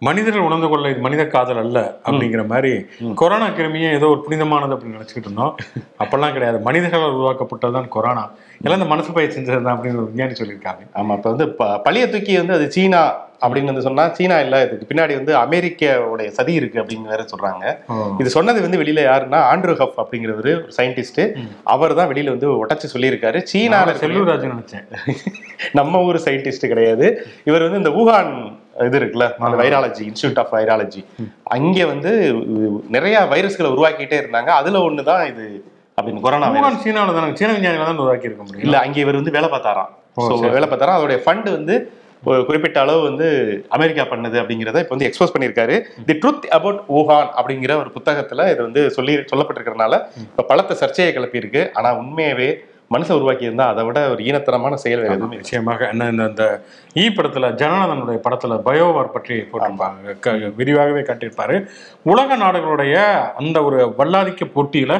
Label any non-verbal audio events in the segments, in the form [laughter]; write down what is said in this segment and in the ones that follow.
மனிதர்கள் உணர்ந்து கொள்ள இது மனித காதல் அல்ல அப்படிங்கிற மாதிரி கொரோனா கிருமியே ஏதோ ஒரு புனிதமானது அப்படின்னு நினைச்சுக்கிட்டு இருந்தோம். அப்பெல்லாம் கிடையாது. மனிதர்களால் உருவாக்கப்பட்டதுதான் கொரோனா. எல்லாம் இந்த மனசு பயிர் செஞ்சது தான் அப்படின்னு ஒரு விஞ்ஞானி சொல்லியிருக்காங்க. ஆமா இப்ப வந்து ப- பழிய தூக்கி வந்து அது சீனா அப்படின்னு வந்து சொன்னா சீனா இல்ல இதுக்கு பின்னாடி வந்து அமெரிக்காவுடைய சதி இருக்கு அப்படின்னு வேற சொல்றாங்க. இது சொன்னது வந்து வெளியில யாருன்னா ஆண்ட்ரூ ஹப் அப்படிங்கிறவரு ஒரு சயின்டிஸ்ட் அவர் தான் வெளியில வந்து உடச்சு சொல்லியிருக்காரு. சீனால நான் செல்லூராஜ் நினைச்சேன். நம்ம ஊர் சயின்டிஸ்ட் கிடையாது. இவர் வந்து இந்த ஊகான் இது இருக்குல்ல அந்த வைராலஜி இன்ஸ்டியூட் ஆஃப் வைராலஜி அங்கே வந்து நிறைய வைரஸ்களை உருவாக்கிட்டே இருந்தாங்க. அதுல ஒண்ணு தான் இது அப்படின்னு கொரோனா வைரஸ் சீனாவில் தானே சீன விஞ்ஞானிகள் தான் உருவாக்கி இருக்க முடியும். இல்ல அங்க இவர் வந்து வேலை பார்த்தாராம். ஸோ வேலை பார்த்தாராம். அதோடைய ஃபண்ட் வந்து குறிப்பிட்ட அளவு வந்து அமெரிக்கா பண்ணது அப்படிங்கிறத இப்போ வந்து எக்ஸ்போஸ் பண்ணியிருக்காரு. தி ட்ரூத் அபவுட் ஊஹான் அப்படிங்கிற ஒரு புத்தகத்துல இது வந்து சொல்லி சொல்லப்பட்டிருக்கிறதுனால இப்போ பலத்த சர்ச்சையை கிளப்பியிருக்கு. ஆனா உண்மையாவே மனுஷன் உருவாக்கி இருந்தா அதை விட ஒரு ஈனத்தனமான செயல் வேற எதுவுமே. நிச்சயமாக. என்ன இந்த இந்த ஈ படத்துல ஜனநாதனுடைய படத்துல பயோவார் பற்றி போட்டிருப்பாங்க. விரிவாகவே காட்டியிருப்பாரு. உலக நாடுகளுடைய அந்த ஒரு வல்லாதிக்க போட்டியில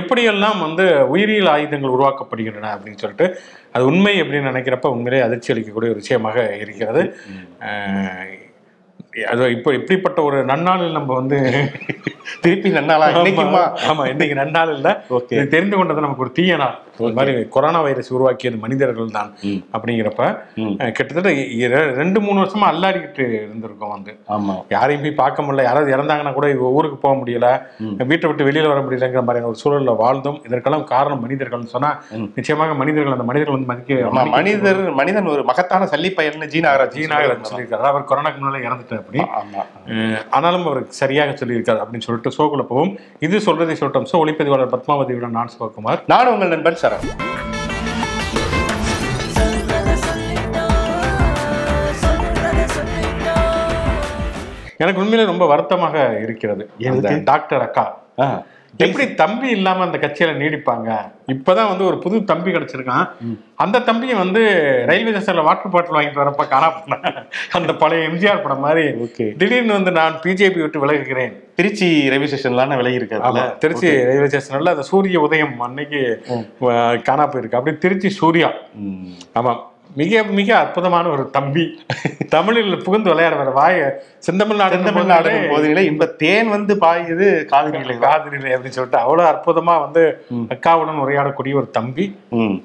எப்படியெல்லாம் வந்து உயிரியல் ஆயுதங்கள் உருவாக்கப்படுகின்றன அப்படின்னு சொல்லிட்டு அது உண்மை அப்படின்னு நினைக்கிறப்ப உண்மையிலே அதிர்ச்சி அளிக்கக்கூடிய ஒரு விஷயமாக இருக்கிறது. அது இப்போ இப்படிப்பட்ட ஒரு நன்னாளில் நம்ம வந்து திருப்பி நன்னாளா? இன்னைக்குமா? ஆமா, இன்னைக்கு நன்னாள் இல்ல தெரிந்து கொண்டது நமக்கு ஒரு தீய நாள். இந்த மாதிரி கொரோனா வைரஸ் உருவாக்கியது மனிதர்கள் தான். அப்படிங்கிறப்ப கிட்டத்தட்ட ரெண்டு மூணு வருஷமா அல்லாடிக்கிட்டு இருந்திருக்கோம் வந்து. ஆமா. யாரையும் போய் பார்க்க முடியல. யாராவது இறந்தாங்கன்னா கூட ஊருக்கு போக முடியல. வீட்டை விட்டு வெளியில வர முடியலங்கிற மாதிரியான ஒரு சூழல்ல வாழ்ந்தோம். இதற்கெல்லாம் காரணம் மனிதர்கள்னு சொன்னா. நிச்சயமாக மனிதர்கள் அந்த மனிதர்கள் வந்து மதிக்க மனிதர் மனிதன் ஒரு மகத்தான சல்லி பையன் ஜி நாகராஜ் ஜீனாகரன் சொல்லியிருக்காரு. அவர் கொரோனாக்கு முன்னால இறந்துட்டார். அப்படி. ஆனாலும் அவர் சரியாக சொல்லியிருக்காரு அப்படின்னு சொல்லிட்டு ஷோக்குள்ள போவோம் இது சொல்றதை சொல்லட்டும். ஸோ ஒளிப்பதிவாளர் பத்மாவதியுடன் நான் சிவகுமார் நானும் உங்கள் நண்பன் சரண் எனக்கு உண்மையிலே ரொம்ப வருத்தமாக இருக்கிறது? டாக்டர் அக்கா. எப்படி தம்பி இல்லாம அந்த கட்சியில நீடிப்பாங்க? இப்பதான் வந்து ஒரு புது தம்பி கிடைச்சிருக்கான். அந்த தம்பியை வந்து ரயில்வே ஸ்டேஷன்ல வாட்டர் பாட்டில் வாங்கிட்டு வரப்ப காணா அந்த பழைய எம்ஜிஆர் படம் மாதிரி திடீர்னு வந்து நான் பிஜேபி விட்டு விலகுகிறேன். திருச்சி ரயில்வே ஸ்டேஷன்லாம் விலகி இருக்காருல்ல ஆமா திருச்சி ரயில்வே ஸ்டேஷன்ல அந்த சூரிய உதயம் அன்னைக்கு காணா போயிருக்கு. அப்படி திருச்சி சூர்யா. ஆமா. மிக மிக அற்புதமான ஒரு தம்பி. தமிழில் புகுந்து விளையாடுற வாய செந்தமிழ்நாடு செந்தமிழ்நாடு போதிலே இன்ப தேன் வந்து பாயுது காவிரியில காதலிலே அப்படின்னு சொல்லிட்டு அவ்வளவு அற்புதமா வந்து. அக்காவுடன் உரையாடக்கூடிய ஒரு தம்பி.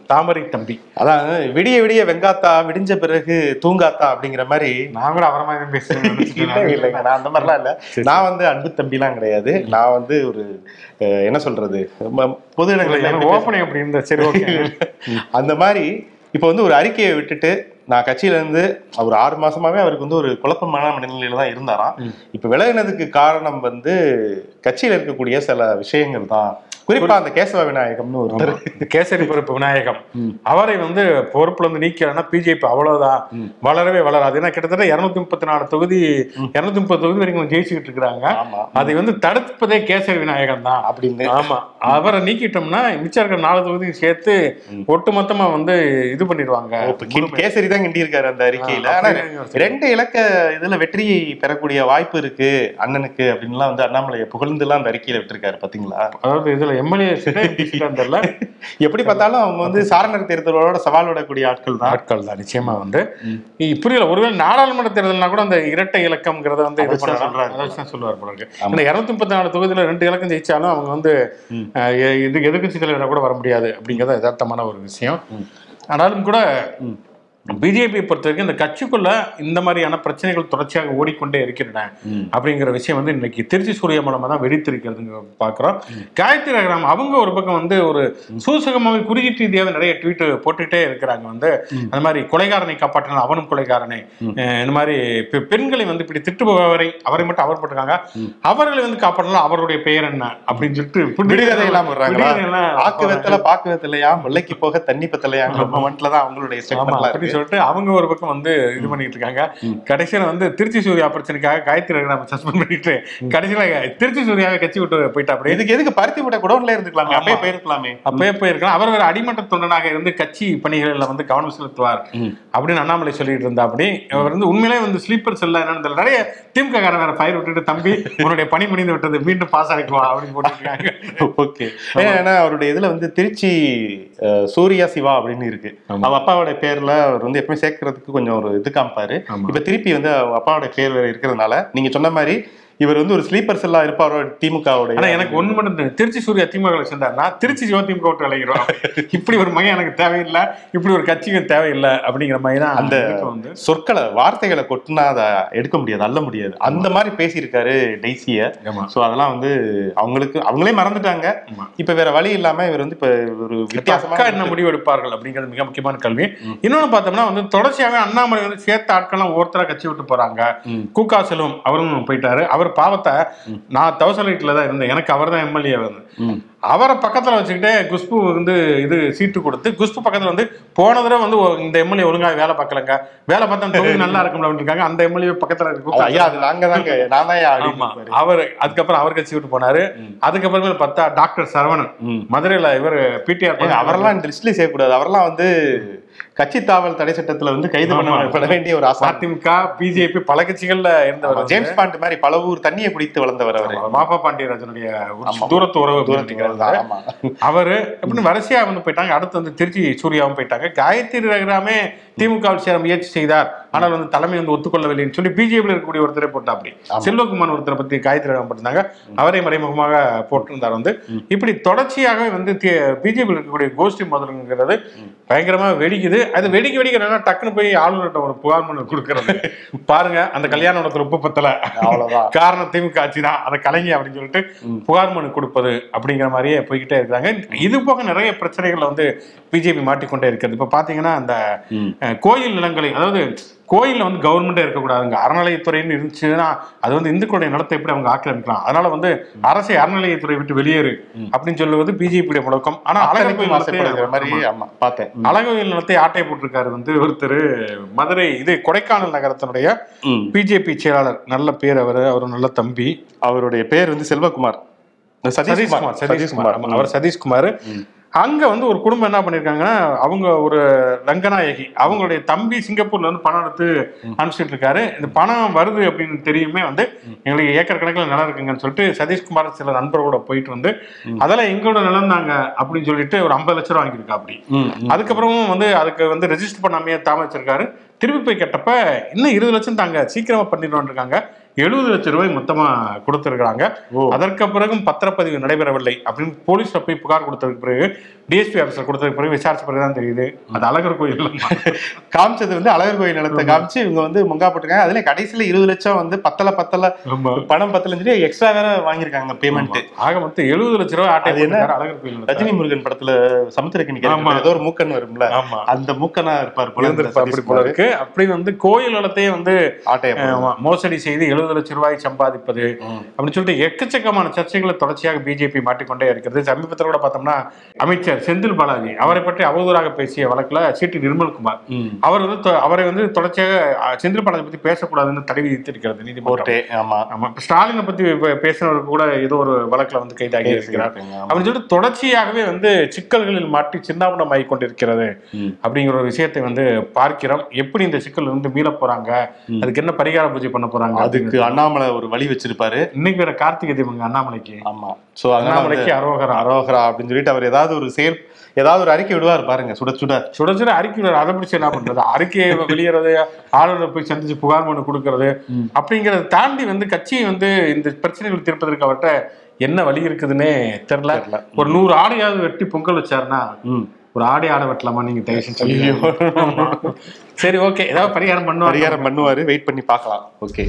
தாமரை தம்பி. அதான் விடிய விடிய வெங்காத்தா விடிஞ்ச பிறகு தூங்காத்தா அப்படிங்கிற மாதிரி நான் கூட அவரமா தான் பேசுறேன் [laughs] இல்ல இல்லைங்க. நான் அந்த மாதிரிலாம் இல்ல. நான் வந்து அன்பு தம்பிலாம் கிடையாது. நான் வந்து ஒரு என்ன சொல்றது? பொது இடங்கள்ல ஓப்பனிங் அப்படி இருந்த சரி ஓகே. [laughs] அந்த மாதிரி இப்போ வந்து ஒரு அறிக்கையை விட்டுட்டு நான் கட்சியில இருந்து ஒரு ஆறு மாசமாவே அவருக்கு வந்து ஒரு குழப்பமான மனநிலையில தான் இருந்தாராம். இப்ப விலகினதுக்கு காரணம் வந்து கட்சியில இருக்கக்கூடிய சில விஷயங்கள் தான் குறிப்பா அந்த கேசவ விநாயகம்னு ஒருத்தர் கேசரி பருப்பு விநாயகம். அவரை வந்து பொறுப்புல இருந்து நீக்கிறனா பிஜேபி அவ்வளவுதான். வளரவே வளராது. ஏன்னா கிட்டத்தட்ட இருநூத்தி முப்பத்தி நாலு தொகுதி இருநூத்தி முப்பது தொகுதி வரைக்கும் ஜெயிச்சுக்கிட்டு இருக்கிறாங்க. ஆமா. அதை வந்து தடுப்பதே கேசரி விநாயகம் தான் அப்படின்னு. ஆமா. அவரை நீக்கிட்டோம்னா மிச்சம் இருக்கிற நாலு தொகுதியும் சேர்த்து ஒட்டுமொத்தமா வந்து இது பண்ணிடுவாங்க. கேசரி தான் கிண்டி இருக்காரு அந்த அறிக்கையில. ஆனா. ரெண்டு இலக்க இதுல வெற்றி பெறக்கூடிய வாய்ப்பு இருக்கு அண்ணனுக்கு அப்படின்லாம் வந்து அண்ணாமலையை புகழ்ந்துலாம் அந்த அறிக்கையில விட்டுருக்காரு பாத்தீங்களா? அதாவது இதுல எம்எல்ஏ தெரியல எப்படி பார்த்தாலும் அவங்க வந்து சாரணர் தேர்தலோட சவால் விடக்கூடிய ஆட்கள் தான். ஆட்கள் தான் நிச்சயமா வந்து. புரியல ஒருவேளை நாடாளுமன்ற தேர்தல்னா கூட அந்த இரட்டை இலக்கம்ங்கிறத வந்து இது பண்ணலாம். சொல்லுவார் போல இருக்கு. இருநூத்தி முப்பத்தி நாலு தொகுதியில ரெண்டு இலக்கம் ஜெயிச்சாலும் அவங்க வந்து இது எதிர்கட்சி தலைவராக கூட வர முடியாது அப்படிங்கிறது யதார்த்தமான ஒரு விஷயம். ஆனாலும் கூட. பிஜேபி பொறுத்த வரைக்கும் இந்த கட்சிக்குள்ள இந்த மாதிரியான பிரச்சனைகள் தொடர்ச்சியாக ஓடிக்கொண்டே இருக்கின்றன. அப்படிங்கிற விஷயம் வந்து இன்னைக்கு திருச்சி சூரிய மூலமா தான் வெடித்திருக்கிறதுங்க பாக்குறோம் காயத்ரி ரகராம் அவங்க ஒரு பக்கம் வந்து ஒரு சூசகமாக குறியீட்டு ரீதியாக நிறைய ட்வீட் போட்டுக்கிட்டே இருக்கிறாங்க வந்து. அந்த மாதிரி கொலைகாரனை காப்பாற்றினால் அவனும் கொலைகாரனை. இந்த மாதிரி பெண்களை வந்து இப்படி திட்டுபவரை அவரை மட்டும் அவர் போட்டிருக்காங்க. அவர்களை வந்து காப்பாற்றினால் அவருடைய பெயர் என்ன அப்படின்னு சொல்லிட்டு விடுகதை எல்லாம் ஆக்கு வெத்தல பாக்கு வெத்தலையா முல்லைக்கு போக தண்ணி மொமெண்ட்ல தான் அவங்களுடைய சொல்லிட்டு அவங்க ஒரு பக்கம் வந்து இது பண்ணிட்டு இருக்காங்க கடைசியில வந்து திருச்சி சூர்யா பிரச்சனைக்காக காயத்ரி ரகராம் சஸ்பெண்ட் பண்ணிட்டு கடைசியில திருச்சி சூர்யாவை கட்சி விட்டு போயிட்டா அப்படி இதுக்கு எதுக்கு பருத்தி விட்ட குடோன்ல இருந்துக்கலாமே அப்பயே போயிருக்கலாமே. அப்பயே போயிருக்கலாம். அவர் வேற அடிமட்ட தொண்டனாக இருந்து கட்சி பணிகளில் வந்து கவனம் செலுத்துவார். அப்படின்னு அண்ணாமலை சொல்லிட்டு இருந்தா அப்படி அவர் வந்து உண்மையிலே வந்து ஸ்லீப்பர் செல்ல என்னன்னு தெரியல. நிறைய திமுக காரன் வேற ஃபயர் விட்டுட்டு தம்பி உன்னுடைய பணி முடிந்து விட்டது மீண்டும் பாஸ் ஆகிக்குவா அப்படின்னு போட்டுருக்காங்க ஓகே. ஏன்னா அவருடைய இதுல வந்து திருச்சி சூர்யா சிவா அப்படின்னு இருக்கு. அவ அப்பாவோட பேர்ல அவர் அவர் வந்து எப்பவுமே சேர்க்கறதுக்கு கொஞ்சம் ஒரு இது காமிப்பாரு. இப்ப திருப்பி வந்து அப்பாவோட பேர் வேற இருக்கிறதுனால நீங்க சொன்ன மாதிரி இவர் வந்து ஒரு ஸ்லீப்பர் செல்லா இருப்பாரோ திமுகவோட ஆனா எனக்கு ஒண்ணு மட்டும். திருச்சி சூர்யா திமுக சேர்ந்தாருன்னா திருச்சி சிவா திமுக விட்டு விளைகிறோம் இப்படி ஒரு மையம் எனக்கு தேவையில்லை. இப்படி ஒரு கட்சிக்கும் தேவையில்லை அப்படிங்கிற மாதிரி தான் அந்த சொற்களை வார்த்தைகளை கொட்டினா அதை எடுக்க முடியாது அள்ள முடியாது. அந்த மாதிரி பேசியிருக்காரு டெய்ஸிய ஆமா. சோ அதெல்லாம் வந்து அவங்களுக்கு அவங்களே மறந்துட்டாங்க. இப்ப வேற வழி இல்லாம இவர் வந்து இப்ப ஒரு இப்ப வித்தியாசமா அக்கா என்ன முடிவு எடுப்பார்கள் அப்படிங்கிறது மிக முக்கியமான கேள்வி இன்னொன்னு பார்த்தோம்னா வந்து தொடர்ச்சியாவே அண்ணாமலை வந்து சேர்த்த ஆட்கள்லாம் ஒருத்தரா கட்சி விட்டு போறாங்க. கூக்கா செல்வம் அவரும் போயிட்டாரு. அவர் பாவத்தை நான் தௌசண்ட் எயிட்ல தான் இருந்தேன். எனக்கு அவர் தான் எம்எல்ஏ வந்து. அவரை பக்கத்துல வச்சுக்கிட்டே குஷ்பு வந்து இது சீட்டு கொடுத்து குஷ்பு பக்கத்துல வந்து போன தடவை வந்து இந்த எம்எல்ஏ ஒழுங்கா வேலை பார்க்கலங்க. வேலை பார்த்தா தொகுதி நல்லா இருக்கும் அப்படின்னு இருக்காங்க அந்த எம்எல்ஏ பக்கத்துல இருக்கு அது ஐயா அது நாங்க தாங்க. நான் தான் அவர் அதுக்கப்புறம் அவர் கட்சி விட்டு போனாரு. அதுக்கப்புறமே பார்த்தா டாக்டர் சரவணன். மதுரையில இவர் பிடிஆர் அவரெல்லாம் இந்த லிஸ்ட்லயே சேர்க்கக்கூடாது அவரெல்லாம் வந்து கட்சி தாவல் தடை சட்டத்துல வந்து கைது பண்ணப்பட வேண்டிய ஒரு அதிமுக பிஜேபி பல கட்சிகள்ல இருந்தவர். ஜேம்ஸ் பாண்ட் மாதிரி பல ஊர் தண்ணியை குடித்து வளர்ந்தவர் அவரு. மாபா பாண்டியராஜனுடைய தூரத்து உறவு தூரத்துக்கு தூரத்துக்கு ஆமா. அவரு அப்படின்னு வரிசையா வந்து போயிட்டாங்க. அடுத்து வந்து திருச்சி சூர்யாவும் போயிட்டாங்க. காயத்ரி ரகுராமே திமுகவில் சேர முயற்சி செய்தார். ஆனால் வந்து தலைமை வந்து ஒத்துக்கொள்ளவில்லைன்னு சொல்லி பிஜேபியில் இருக்கக்கூடிய ஒருத்தரை போட்டா அப்படி. செல்வகுமார் ஒருத்தரை பத்தி காயத்ரி ரகுராம் போட்டிருந்தாங்க. அவரை மறைமுகமாக போட்டிருந்தார் வந்து. இப்படி தொடர்ச்சியாக வந்து பிஜேபியில் இருக்கக்கூடிய கோஷ்டி முதலுங்கிறது பயங்கரமா வெடிக்குது. அது வெடிக்க வெடிக்க என்னன்னா டக்குன்னு போய் ஆளுநர்கிட்ட ஒரு புகார் மனு கொடுக்கறது. பாருங்க அந்த கல்யாணம் நடத்துற உப்பு பத்தல. அவ்வளவுதான். காரணம் திமுக ஆட்சி தான் அதை கலைங்க அப்படின்னு சொல்லிட்டு புகார் மனு கொடுப்பது அப்படிங்கிற மாதிரியே போய்கிட்டே இருக்காங்க இது போக நிறைய பிரச்சனைகளை வந்து பிஜேபி மாட்டிக்கொண்டே இருக்கிறது இப்ப பாத்தீங்கன்னா அந்த கோயில் நிலங்களை அதாவது கோயில்ல வந்து கவர்மெண்டே இருக்கக்கூடாதுங்க. அறநிலையத்துறைன்னு இருந்துச்சுன்னா அது வந்து இந்துக்களுடைய நிலத்தை எப்படி அவங்க ஆக்கிரமிக்கலாம்? அதனால வந்து அரசை அறநிலையத்துறை விட்டு வெளியேறு அப்படின்னு சொல்லுவது பிஜேபியுடைய முழக்கம். ஆனா அழகர் அத்தனைக்கும் கோயில் ஆசைப்படுகிற மாதிரி நிலத்தை- ஆமா பார்த்தேன். அழகோயில் நிலத்தை ஆட்டை போட்டிருக்காரு வந்து ஒருத்தர் மதுரை இது கொடைக்கானல் நகரத்தினுடைய. பிஜேபி செயலாளர். நல்ல பேர் அவர் அவர் நல்ல தம்பி. அவருடைய பேர் வந்து செல்வகுமார். சதீஷ்குமார் சதீஷ்குமார். அவர் சதீஷ்குமார். அங்க வந்து ஒரு குடும்பம் என்ன பண்ணிருக்காங்கன்னா அவங்க ஒரு ரங்கநாயகி. அவங்களுடைய தம்பி சிங்கப்பூர்ல இருந்து பணம் எடுத்து அனுப்பிச்சிட்டு இருக்காரு. இந்த பணம் வருது அப்படின்னு தெரியுமே வந்து எங்களுக்கு ஏக்கர் கணக்கில் நிலம் இருக்குங்கன்னு சொல்லிட்டு சதீஷ்குமார் சில நண்பர்களோட போயிட்டு வந்து அதெல்லாம் எங்களோட நிலம் தாங்க அப்படின்னு சொல்லிட்டு ஒரு ஐம்பது லட்சம் ரூபா வாங்கியிருக்கா அப்படி. அதுக்கப்புறமும் வந்து அதுக்கு வந்து ரெஜிஸ்டர் பண்ணாமையே தாம வச்சிருக்காரு திருப்பி போய் கேட்டப்ப இன்னும் இருபது லட்சம் தாங்க சீக்கிரமா பண்ணிடுவோம் இருக்காங்க. எழுபது லட்சம் ரூபாய் மொத்தமா கொடுத்திருக்காங்க. அதற்கு பிறகும் பத்திரப்பதிவு நடைபெறவில்லை அப்படின்னு போலீஸ்ல போய் புகார் கொடுத்ததுக்கு பிறகு டிஎஸ்பி ஆஃபீஸர் கொடுத்ததுக்கு பிறகு விசாரிச்ச பிறகு தான் தெரியுது அது அழகர் கோயில் காமிச்சது வந்து அழகர் கோயில் நிலத்தை காமிச்சு இவங்க வந்து முங்கா போட்டிருக்காங்க அதுல கடைசியில இருபது லட்சம் வந்து பத்தல பத்தல. பணம் பத்தலன்னு சொல்லி எக்ஸ்ட்ரா வேற வாங்கியிருக்காங்க பேமெண்ட் ஆக மொத்தம் எழுபது லட்சம் ரூபாய் ஆட்டை என்ன? அழகர் கோயில். ரஜினி முருகன் படத்துல சமுத்திரக்கணி ஏதோ ஒரு மூக்கன் வரும்ல அந்த மூக்கனா இருப்பார் போல. இருக்கு அப்படி வந்து கோயில் நிலத்தையே வந்து. ஆமா, மோசடி செய்து எழுபது லட்சம் ரூபாய் சம்பாதிப்பது அப்படின்னு சொல்லிட்டு எக்கச்சக்கமான சர்ச்சைகளை தொடர்ச்சியாக பிஜேபி மாட்டிக்கொண்டே இருக்கிறது. சமீபத்தில் கூட பார்த்தோம்னா அமைச்சர் செந்தில் பாலாஜி அவரை பற்றி அவதூறாக பேசிய வழக்குல சிடி நிர்மல்குமார். அவர் வந்து அவரை வந்து தொடர்ச்சியாக செந்தில் பாலாஜி பத்தி பேசக்கூடாதுன்னு தடை விதித்திருக்கிறது நீதிமன்றம். கோர்ட்டே ஆமா. ஸ்டாலினை பத்தி பே- பேசினவருக்கு கூட ஏதோ ஒரு வழக்குல வந்து கைதாகி இருக்கிறார். அப்படின்னு சொல்லிட்டு தொடர்ச்சியாகவே வந்து சிக்கல்களில் மாட்டி சின்னாபனம் ஆகி கொண்டிருக்கிறது. அப்படிங்கிற ஒரு விஷயத்தை வந்து பார்க்கிறோம். எப்படி இந்த சிக்கல் இருந்து மீள போறாங்க? அதுக்கு என்ன பரிகார பூஜை பண்ண போறாங்க? அதுக்கு அண்ணாமலை ஒரு வழி வச்சிருப்பாரு. இன்னைக்கு வேற கார்த்திகை தீபங்க அண்ணாமலைக்கு. ஆமா. சோ அதனால அண்ணாமலைக்கு அரோகரா. அரோகரா அப்படின்னு சொல்லிட்டு அவர் ஏதாவது ஒரு செயல் ஏதாவது ஒரு அறிக்கை விடுவார் பாருங்க. சுட சுட. சுட சுட அறிக்கை அதை பிடிச்சி என்ன பண்றது? அறிக்கையை வெளியேறது ஆளுநர் போய் சந்திச்சு புகார் மனு கொடுக்கறது. அப்படிங்கறத தாண்டி வந்து கட்சியை வந்து இந்த பிரச்சனைகள் தீர்ப்பதற்கு அவர்கிட்ட என்ன வழி இருக்குதுன்னே தெரியல. ஒரு நூறு ஆடையாவது வெட்டி பொங்கல் வச்சாருன்னா. ஒரு ஆடை ஆட வெட்டலாமா நீங்க தயவு. சரி ஓகே ஏதாவது பரிகாரம் பண்ணுவாங்க பரிகாரம் பண்ணுவாரு. வெயிட் பண்ணி பார்க்கலாம். ஓகே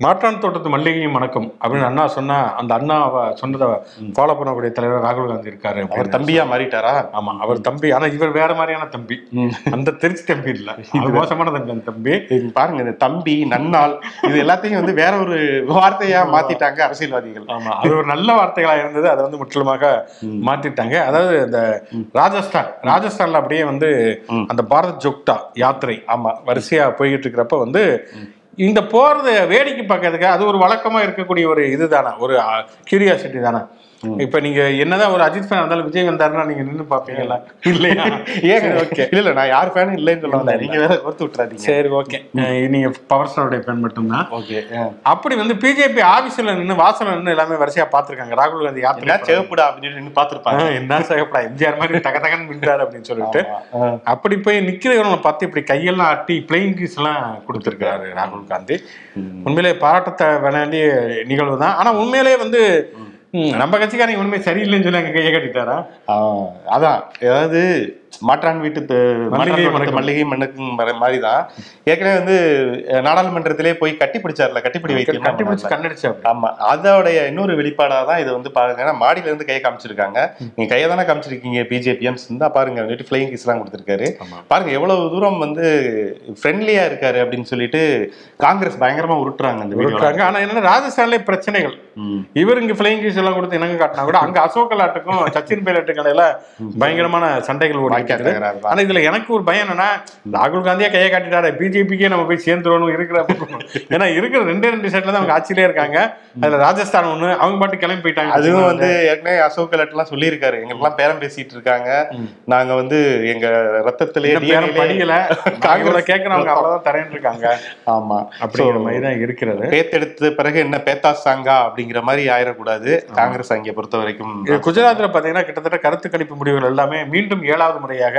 மாற்றான் தோட்டத்து மல்லிகையும் வணக்கம் அப்படின்னு அண்ணா சொன்னா அந்த அண்ணா சொன்னதை ஃபாலோ பண்ணக்கூடிய தலைவர் ராகுல் காந்தி இருக்காரு அவர். தம்பியா மாறிட்டாரா? ஆமா அவர் தம்பி. ஆனா இவர் வேற மாதிரியான தம்பி. அந்த திருச்சி தம்பி இல்ல. [laughs] மோசமான தம்பி அந்த தம்பி. பாருங்க இந்த தம்பி நன்னாள் இது எல்லாத்தையும் வந்து வேற ஒரு வார்த்தையா மாத்திட்டாங்க அரசியல்வாதிகள். ஆமா அது ஒரு நல்ல வார்த்தைகளா இருந்தது அதை வந்து முற்றிலுமாக மாத்திட்டாங்க. அதாவது இந்த ராஜஸ்தான் ராஜஸ்தான்ல அப்படியே வந்து அந்த பாரத் ஜோக்டா யாத்திரை ஆமா வரிசையா போய்கிட்டு இருக்கிறப்ப வந்து இந்த போகிறது வேடிக்கை பார்க்கறதுக்கு அது ஒரு வழக்கமாக இருக்கக்கூடிய ஒரு இதுதானே? ஒரு கியூரியாசிட்டி தானே? இப்ப நீங்க என்னதான் ஒரு அஜித் ஃபேன் இருந்தாலும் விஜய் வந்தாருன்னா நீங்க நின்னு பாப்பீங்களா? இல்லையா? ஏங்க ஓகே. இல்ல இல்ல நான் யார் ஃபேனும் இல்லைன்னு சொல்ல வந்தேன் நீங்க வேற கொடுத்து விட்டுறாதீங்க. சரி ஓகே. நீங்க பவர் ஸ்டாருடைய ஃபேன் மட்டும்தான். ஓகே அப்படி வந்து பிஜேபி ஆபீஸ்ல நின்னு வாசல்ல நின்னு எல்லாமே வரிசையா பாத்துருக்காங்க ராகுல் காந்தி யாத்திரை செவப்புடா அப்படின்னு சொல்லி பாத்துருப்பாங்க என்ன சகப்படா எம்ஜிஆர் மாதிரி தக தகன்னு மின்றாரு அப்படின்னு சொல்லிட்டு. அப்படி போய் நிக்கிறவங்களை பார்த்து இப்படி கையெல்லாம் ஆட்டி பிளெயின் கிஸ் எல்லாம் கொடுத்திருக்காரு. ராகுல் காந்தி. உண்மையிலே பாராட்டத்தை வேண்டிய நிகழ்வு தான். ஆனா உண்மையிலே வந்து நம்ம கட்சிக்காரங்க உண்மை சரியில்லைன்னு சொல்லி அங்க கையை கட்டிட்டாரா? அதான். ஏதாவது மாற்றான் வீட்டு மல்லிகை மண்ணுக்கும் மாதிரி தான் ஏற்கனவே வந்து நாடாளுமன்றத்திலே போய் கட்டி பிடிச்சார்ல கட்டிப்பிடி வைத்தியம். கண்ணடிச்சு. ஆமா. அதோடைய இன்னொரு வெளிப்பாடா தான் இது வந்து பாருங்க ஏன்னா மாடியில இருந்து கையை காமிச்சிருக்காங்க. நீங்க கையை தானே காமிச்சிருக்கீங்க பிஜேபிஎம்ஸ் இருந்தா பாருங்க வந்துட்டு ஃபிளைங் கிஸ் எல்லாம் கொடுத்திருக்காரு. பாருங்க எவ்வளவு தூரம் வந்து ஃப்ரெண்ட்லியா இருக்காரு அப்படின்னு சொல்லிட்டு காங்கிரஸ் பயங்கரமா உருட்டுறாங்க அந்த வீடியோ விட்டுறாங்க ஆனா என்ன ராஜஸ்தான்லயே பிரச்சனைகள். இவர் இங்க பிளைங் கீஸ் எல்லாம் கொடுத்து இணங்க காட்டினா கூட அங்க அசோக் கலாட்டுக்கும் சச்சின் பைலட்டுக்கும் இடையில பயங்கரமான சண்டைகள் ஓடி ஆனா இதுல எனக்கு ஒரு பயம் என்னன்னா ராகுல் காந்தியா கையை காட்டிட்டாரு பிஜேபிக்கே நம்ம போய் சேர்ந்துருவோம் இருக்கிற [laughs] ஏன்னா இருக்கிற ரெண்டே ரெண்டு சைட்ல தான் அவங்க ஆட்சியிலே இருக்காங்க. அதுல ராஜஸ்தான் ஒண்ணு அவங்க பாட்டு கிளம்பி போயிட்டாங்க. அதுவும் வந்து ஏற்கனவே அசோக் கெலாட் எல்லாம் சொல்லியிருக்காரு. எங்களுக்கெல்லாம் பேரம் பேசிட்டு இருக்காங்க. நாங்க வந்து எங்க ரத்தத்திலேயே படிக்கல [laughs] காங்கிரஸ் கேட்கறவங்க அவ்வளவுதான் தரேன் இருக்காங்க. ஆமா. அப்படிங்கிற மாதிரி தான் இருக்கிறது. பேத்தெடுத்த பிறகு என்ன பேத்தா சாங்கா அப்படிங்கிற மாதிரி ஆயிடக்கூடாது. காங்கிரஸ் அங்கே பொறுத்த வரைக்கும் குஜராத்ல பாத்தீங்கன்னா கிட்டத்தட்ட கருத்து கணிப்பு முடிவுகள் எல்லாமே மீண்டும் ஏழாவது முறையாக.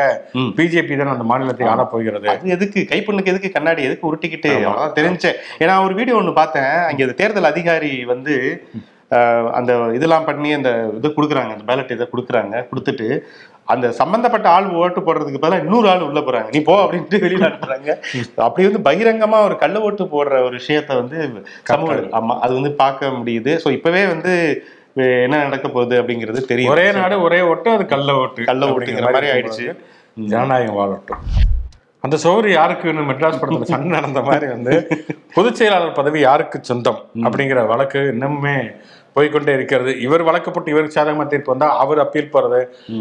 பிஜேபி தான் அந்த மாநிலத்தை ஆள போகிறது. அது எதுக்கு? கைப்புண்ணுக்கு எதுக்கு? கண்ணாடி எதுக்கு? உருட்டிக்கிட்டு தெரிஞ்சேன் ஏன்னா ஒரு வீடியோ ஒண்ணு பார்த்தேன். அங்க தேர்தல் அதிகாரி வந்து அந்த இதெல்லாம் பண்ணி அந்த இது கொடுக்குறாங்க. அந்த பேலட் இதை கொடுக்குறாங்க. கொடுத்துட்டு அந்த சம்பந்தப்பட்ட ஆள் ஓட்டு போடுறதுக்கு பதிலா இன்னொரு ஆள் உள்ள போறாங்க. நீ போ அப்படின்ட்டு வெளியில அனுப்புறாங்க. அப்படி வந்து பகிரங்கமா ஒரு கள்ள ஓட்டு போடுற ஒரு விஷயத்த வந்து சமூக ஆமா. அது வந்து பார்க்க முடியுது. சோ இப்பவே வந்து என்ன நடக்க போகுது அப்படிங்கிறது தெரியும் ஒரே நாடு ஒரே ஓட்டு அது கள்ள ஓட்டு கள்ள ஓட்டுங்கிற மாதிரி ஆயிடுச்சு. ஜனநாயகம் வாழட்டும். அந்த சோறு யாருக்குன்னு மெட்ராஸ் படத்துல சண்டை நடந்த மாதிரி வந்து பொதுச் செயலாளர் பதவி யாருக்கு சொந்தம் அப்படிங்கிற வழக்கு இன்னுமே போய்க்கொண்டே இருக்கிறது. இவர் வழக்கு போட்டு இவருக்கு சாதகமா தீர்ப்பு வந்தா அவர் அப்பீல் போறது.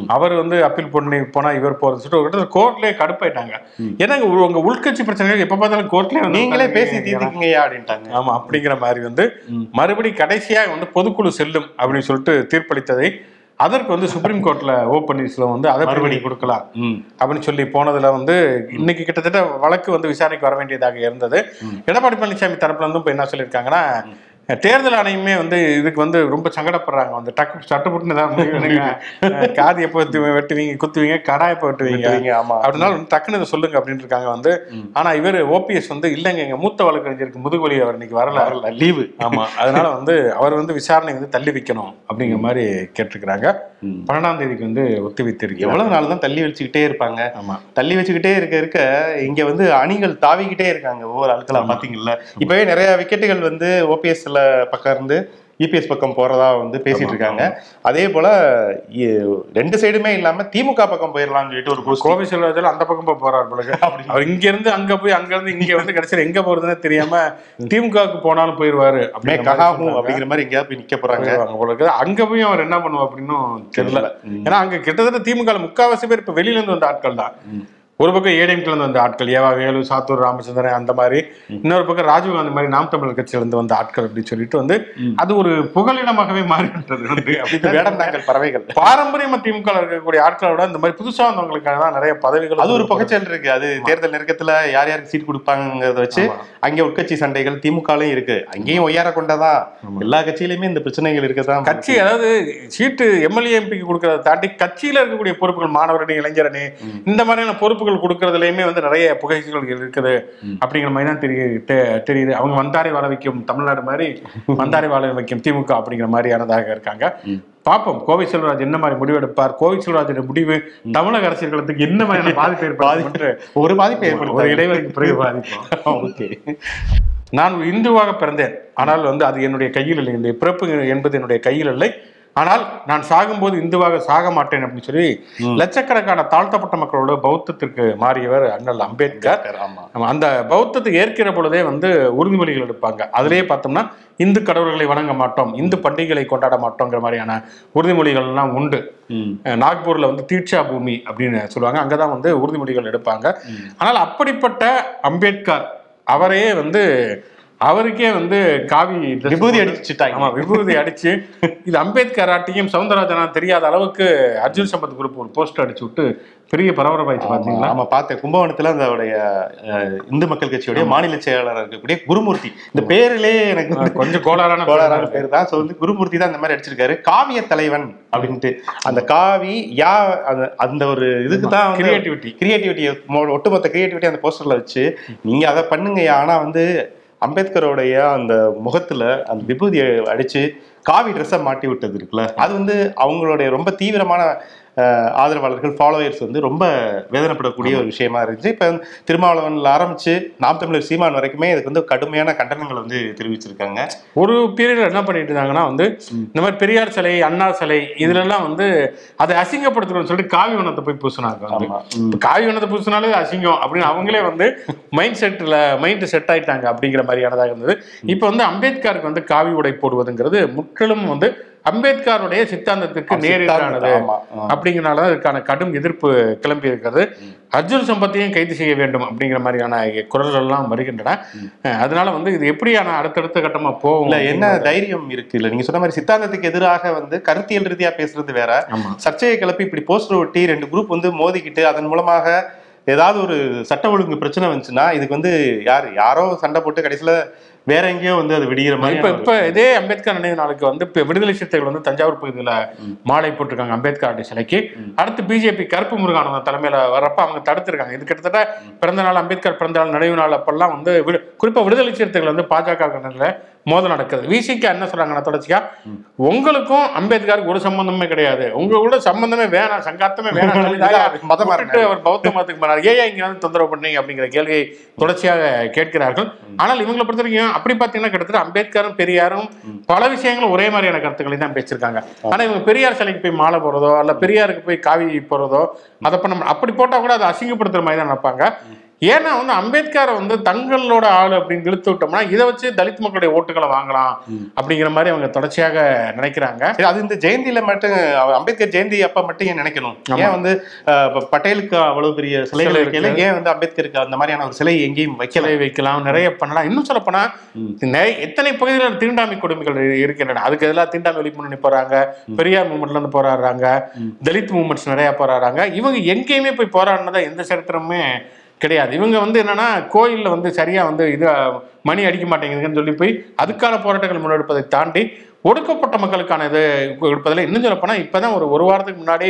அவர் வந்து அப்பீல் பண்ணி போனா இவர் போறது. சொல்லிட்டு கோர்ட்லயே கடுப்பாயிட்டாங்க. ஏன்னா உங்க- உங்க உள்கட்சி பிரச்சனைகள் எப்ப பார்த்தாலும் கோர்ட்லயே வந்து நீங்களே பேசி உட்கார்ந்து தீர்த்துக்கீங்கயா அப்படின்ட்டாங்க. ஆமா அப்படிங்கிற மாதிரி வந்து மறுபடி கடைசியா வந்து பொதுக்குழு செல்லும் அப்படின்னு சொல்லிட்டு தீர்ப்பளித்ததை அதற்கு வந்து சுப்ரீம் கோர்ட்ல ஓ பன்னீர்செல்வம் வந்து அதை மறுபடி கொடுக்கலாம் அப்படின்னு சொல்லி போனதுல வந்து இன்னைக்கு கிட்டத்தட்ட வழக்கு வந்து விசாரணைக்கு வர வேண்டியதாக இருந்தது. எடப்பாடி பழனிசாமி தரப்புல இருந்து இப்ப என்ன சொல்லியிருக்காங்கன்னா தேர்தல் ஆணையமே வந்து இதுக்கு வந்து ரொம்ப சங்கடப்படுறாங்க. வந்து டக்கு சட்டுப்புட்டுன்னு ஏதாவது. அஹ் காது எப்போ வெட்டு- வெட்டுவீங்க குத்துவீங்க கடா எப்போ வெட்டுவீங்க? ஆமா. அப்படின்னாலும் வந்து டக்குன்னு இதை சொல்லுங்க அப்படின்னு இருக்காங்க வந்து. ஆனா இவர் ஓபிஎஸ் வந்து இல்லைங்க எங்க மூத்த வழக்கறிஞருக்கு முதுகுவலி அவர் இன்னைக்கு வரல. வரல லீவு. ஆமா அதனால வந்து அவர் வந்து விசாரணை வந்து தள்ளி வைக்கணும் அப்படிங்கிற மாதிரி கேட்டிருக்கிறாங்க. பன்னெண்டாம் தேதிக்கு வந்து ஒத்தி வைத்திருக்கு எவ்வளவு நாள் தான் தள்ளி வச்சுக்கிட்டே இருப்பாங்க? ஆமா. தள்ளி வச்சுக்கிட்டே இருக்க இருக்க இங்க வந்து அணிகள் தாவிக்கிட்டே இருக்காங்க ஒவ்வொரு ஆட்களா பாத்தீங்கல்ல. இப்பவே நிறைய விக்கெட்டுகள் வந்து ஓபிஎஸ்ல பக்கம் இருந்து இபிஎஸ் பக்கம் போறதா வந்து பேசிட்டு இருக்காங்க. அதே போல ரெண்டு சைடுமே இல்லாம திமுக பக்கம் போயிடலாம்னு சொல்லிட்டு ஒரு கோவை செல்வராஜல் அந்த பக்கம் போய் போறாரு போல. அவர் இங்க இருந்து அங்க போய் அங்க இருந்து இங்க வந்து கடைசியில் எங்க போறதுன்னு தெரியாம திமுகவுக்கு போனாலும் போயிருவாரு மாதிரி ககாகும். அப்படிங்கிற மாதிரி எங்கேயாவது போய் நிக்க போறாங்க. போல இருக்குது அங்க போய் அவர் என்ன பண்ணுவா அப்படின்னும் தெரியல. ஏன்னா அங்க கிட்டத்தட்ட திமுக முக்காவாசி பேர் இப்ப வெளியில இருந்து வந்த ஆட்கள் தான். ஒரு பக்கம் ஏடிஎம்கில இருந்து வந்த ஆட்கள் ஏவா வேலு சாத்தூர் ராமச்சந்திரன் அந்த மாதிரி. இன்னொரு பக்கம் ராஜீவ்காந்தி மாதிரி நாம் தமிழர் கட்சியில இருந்து வந்த ஆட்கள் அப்படின்னு சொல்லிட்டு வந்து அது ஒரு புகலிடமாகவே மாறிவிட்டது வந்து. [laughs] [laughs] பறவைகள். பாரம்பரியமா திமுக இருக்கக்கூடிய ஆட்களை விட இந்த மாதிரி புதுசா வந்தவங்களுக்காக தான் நிறைய பதவிகள் அது ஒரு புகைச்சல் இருக்கு. அது தேர்தல் நெருக்கத்துல யார் யாருக்கு சீட் கொடுப்பாங்கிறத வச்சு அங்க உட்கட்சி சண்டைகள் திமுகலையும் இருக்கு. அங்கேயும் ஒய்யார கொண்டதான் எல்லா கட்சியிலுமே இந்த பிரச்சனைகள் இருக்கதான் கட்சி அதாவது சீட்டு எம்எல்ஏ எம்பிக்கு கொடுக்கறத தாண்டி கட்சியில இருக்கக்கூடிய பொறுப்புகள் மாணவரணி இளைஞரணி இந்த மாதிரியான பொறுப்புகள் கொடுக்கறதுலயுமே வந்து நிறைய புகைகள் இருக்குது அப்படிங்கிற மாதிரி தான் தெரிய தெரியுது. அவங்க வந்தாரை வாழ வைக்கும் தமிழ்நாடு மாதிரி வந்தாரை வாழ வைக்கும் திமுக அப்படிங்கிற மாதிரியானதாக இருக்காங்க. பார்ப்போம். கோவை செல்வராஜ் என்ன மாதிரி முடிவெடுப்பார் கோவை செல்வராஜோட முடிவு தமிழக அரசியல்களுக்கு என்ன மாதிரியான பாதிப்பு [laughs] ஏற்படுத்தி ஒரு பாதிப்பு ஒரு ஏற்படுத்த இடைவெளிக்கு பிறகு பாதிப்போம். [laughs] ஓகே. நான் ஒரு இந்துவாக பிறந்தேன். ஆனால் வந்து அது என்னுடைய கையில் இல்லை. என்னுடைய பிறப்பு என்பது என்னுடைய கையில் இல்லை. ஆனால் நான் சாகும்போது இந்துவாக சாக மாட்டேன் அப்படின்னு சொல்லி லட்சக்கணக்கான தாழ்த்தப்பட்ட மக்களோட பௌத்தத்திற்கு மாறியவர் அண்ணல் அம்பேத்கர். அந்த பௌத்தத்தை ஏற்கிற பொழுதே வந்து உறுதிமொழிகள் எடுப்பாங்க. அதிலேயே பார்த்தோம்னா இந்து கடவுள்களை வணங்க மாட்டோம் இந்து பண்டிகைகளை கொண்டாட மாட்டோங்கிற மாதிரியான உறுதிமொழிகள் எல்லாம் உண்டு நாக்பூர்ல வந்து தீட்சா பூமி அப்படின்னு சொல்லுவாங்க. அங்கதான் வந்து உறுதிமொழிகள் எடுப்பாங்க. ஆனால் அப்படிப்பட்ட அம்பேத்கர் அவரையே வந்து அவருக்கே வந்து காவி விபூதி அடிச்சுட்டாங்க. ஆமா விபூதி அடிச்சு. இது அம்பேத்கர் ஆட்டியும் சவுந்தரராஜனா தெரியாத அளவுக்கு அர்ஜுன் சம்பத் குரூப் ஒரு போஸ்டர் அடிச்சு விட்டு பெரிய பரபரப்பாயிடுச்சு பாத்தீங்களா? ஆமா பார்த்தேன் கும்பகோணத்துல அதோடைய இந்து மக்கள் கட்சியுடைய மாநில செயலாளர் இருக்கக்கூடிய குருமூர்த்தி. இந்த பேரிலே எனக்கு கொஞ்சம் கோளாறான கோளாறான பேர் தான். ஸோ வந்து குருமூர்த்தி தான் இந்த மாதிரி அடிச்சிருக்காரு. காவிய தலைவன் அப்படின்ட்டு. அந்த காவி யா அந்த- அந்த ஒரு இதுக்கு தான் கிரியேட்டிவிட்டி கிரியேட்டிவிட்டி ஒட்டுமொத்த கிரியேட்டிவிட்டி அந்த போஸ்டர்ல வச்சு நீங்க அதை பண்ணுங்க ஆனா வந்து அம்பேத்கரோடைய அந்த முகத்துல அந்த விபூதியை அடிச்சு காவி ட்ரெஸ்ஸை மாட்டி விட்டது இருக்குல்ல. அது வந்து அவங்களுடைய ரொம்ப தீவிரமான ஆதரவாளர்கள் ஃபாலோவர்ஸ் வந்து ரொம்ப வேதனைப்படக்கூடிய ஒரு விஷயமா இருந்துச்சு. இப்போ திருமாவளவன்ல ஆரம்பிச்சு நாம் தமிழர் சீமான் வரைக்குமே இதுக்கு வந்து கடுமையான கண்டனங்களை வந்து தெரிவிச்சிருக்காங்க. ஒரு பீரியட்ல என்ன பண்ணிட்டு இருந்தாங்கன்னா வந்து இந்த மாதிரி பெரியார் சிலை அண்ணா சிலை இதுல எல்லாம் வந்து அதை அசிங்கப்படுத்தணும்னு சொல்லிட்டு காவி வனத்தை போய் பூசினாங்க காவி வனத்தை பூசினாலே அசிங்கம் அப்படின்னு அவங்களே வந்து மைண்ட் செட்ல மைண்ட் செட் ஆயிட்டாங்க அப்படிங்கிற மாதிரியானதாக இருந்தது. இப்போ வந்து அம்பேத்கருக்கு வந்து காவி உடை போடுவதுங்கிறது முற்றிலும் வந்து அம்பேத்கருடைய சித்தாந்தத்துக்கு நேரெதிரானது. அப்படிங்கிறனால இதுக்கான கடும் எதிர்ப்பு கிளம்பி இருக்கிறது. அர்ஜுன் சம்பத்தையும் கைது செய்ய வேண்டும் அப்படிங்கிற மாதிரியான குரல்கள் எல்லாம் வருகின்றன அதனால வந்து இது எப்படியான அடுத்தடுத்த கட்டமா போகும் இல்ல என்ன தைரியம் இருக்கு? இல்ல நீங்க சொன்ன மாதிரி சித்தாந்தத்துக்கு எதிராக வந்து கருத்தியல் ரீதியா பேசுறது வேற. சர்ச்சையை கிளப்பி இப்படி போஸ்டர் ஒட்டி ரெண்டு குரூப் வந்து மோதிக்கிட்டு அதன் மூலமாக ஏதாவது ஒரு சட்ட ஒழுங்கு பிரச்சனை வந்துச்சுன்னா இதுக்கு வந்து யார்? யாரோ சண்டை போட்டு கடைசியில வேற எங்கேயோ வந்து அது விடிகிற மாதிரி இப்ப இப்ப இதே அம்பேத்கர் நினைவு நாளுக்கு வந்து இப்ப விடுதலை சிறுத்தைகள் வந்து தஞ்சாவூர் பகுதியில மாலை போட்டிருக்காங்க அம்பேத்கர் சிலைக்கு. அடுத்து பிஜேபி கருப்பு முருகானந்தம் தலைமையில வரப்ப அவங்க தடுத்திருக்காங்க. இது கிட்டத்தட்ட பிறந்த நாள் அம்பேத்கர் பிறந்த நாள் நினைவு நாள் அப்பெல்லாம் வந்து விடு- குறிப்பா விடுதலை சிறுத்தைகள் வந்து பாஜக மோதல் நடக்குது. விசிக்கு என்ன சொல்றாங்கன்னா தொடர்ச்சியா. உங்களுக்கும் அம்பேத்கருக்கு ஒரு சம்பந்தமே கிடையாது. உங்களோட சம்பந்தமே வேணாம் சங்காத்தமே வேணாம். [laughs] மதம் அவர் பௌத்த மதத்துக்கு போனார். ஏன் இங்க வந்து தொந்தரவு பண்ணீங்க அப்படிங்கிற கேள்வியை தொடர்ச்சியாக கேட்கிறார்கள். ஆனால் இவங்களை பொறுத்த வரைக்கும் அப்படி பார்த்தீங்கன்னா கிட்டத்தட்ட அம்பேத்கரும் பெரியாரும் பல விஷயங்களும் ஒரே மாதிரியான கருத்துக்களை தான் பேசியிருக்காங்க. ஆனா இவங்க பெரியார் சிலைக்கு போய் மாலை போடுறதோ அல்ல பெரியாருக்கு போய் காவி போடுறதோ அதை பண்ண அப்படி போட்டா கூட அதை அசிங்கப்படுத்துற மாதிரி தான் நினைப்பாங்க. ஏன்னா வந்து அம்பேத்கரை வந்து தங்களோட ஆளு அப்படின்னு இழுத்து விட்டோம்னா இதை வச்சு தலித் மக்களுடைய ஓட்டுகளை வாங்கலாம் அப்படிங்கிற மாதிரி அவங்க தொடர்ச்சியாக நினைக்கிறாங்க. அது இந்த ஜெயந்தியில மட்டும் அம்பேத்கர் ஜெயந்தி அப்ப மட்டும் ஏன் நினைக்கணும்? ஏன் வந்து பட்டேலுக்கு அவ்வளவு பெரிய சிலைகள் சிலை வைக்கல? ஏன் வந்து அம்பேத்கருக்கு அந்த மாதிரியான ஒரு சிலை எங்கேயும் வைக்கல? வைக்கலாம் நிறைய பண்ணலாம். இன்னும் சொல்ல போனா எத்தனை பகுதிகளில் தீண்டாமை கொடுமைகள் இரு- இருக்கின்றன அதுக்கு எதிராக தீண்டாமை முன்னணி போறாங்க பெரியார் மூமெண்ட்ல இருந்து போராடுறாங்க தலித் மூமெண்ட்ஸ் நிறைய போராடுறாங்க. இவங்க எங்கேயுமே போய் போராடினதா எந்த சரித்திரமுமே கிடையாது. இவங்க வந்து என்னன்னா கோயில்ல வந்து சரியா வந்து இது மணி அடிக்க மாட்டேங்குதுன்னு சொல்லி போய் அதுக்கான போராட்டங்கள் முன்னெடுப்பதை தாண்டி ஒடுக்கப்பட்ட மக்களுக்கான இது எடுப்பதில் இன்னும் சொல்ல போனா இப்பதான் ஒரு ஒரு வாரத்துக்கு முன்னாடி